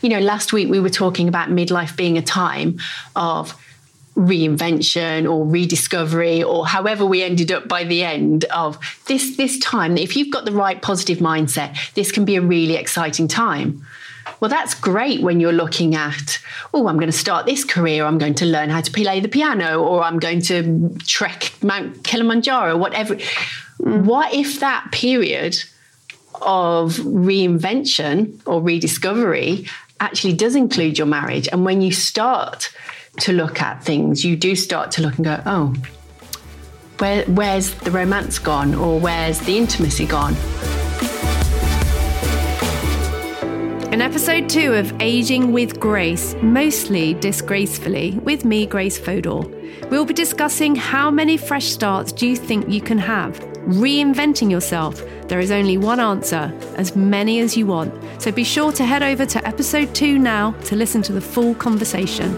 You know, last week we were talking about midlife being a time of reinvention or rediscovery or however we ended up by the end of this this time. If you've got the right positive mindset this can be a really exciting time. Well that's great when you're looking at oh i'm going to start this career. I'm going to learn how to play the piano or i'm going to trek mount kilimanjaro whatever. Mm. what if that period of reinvention or rediscovery actually does include your marriage and when you start to look at things, you do start to look and go, oh, where, where's the romance gone or where's the intimacy gone? In episode two of Aging with Grace, mostly disgracefully, with me, Grace Fodor, we'll be discussing how many fresh starts do you think you can have? Reinventing yourself. There is only one answer, as many as you want. So be sure to head over to episode two now to listen to the full conversation.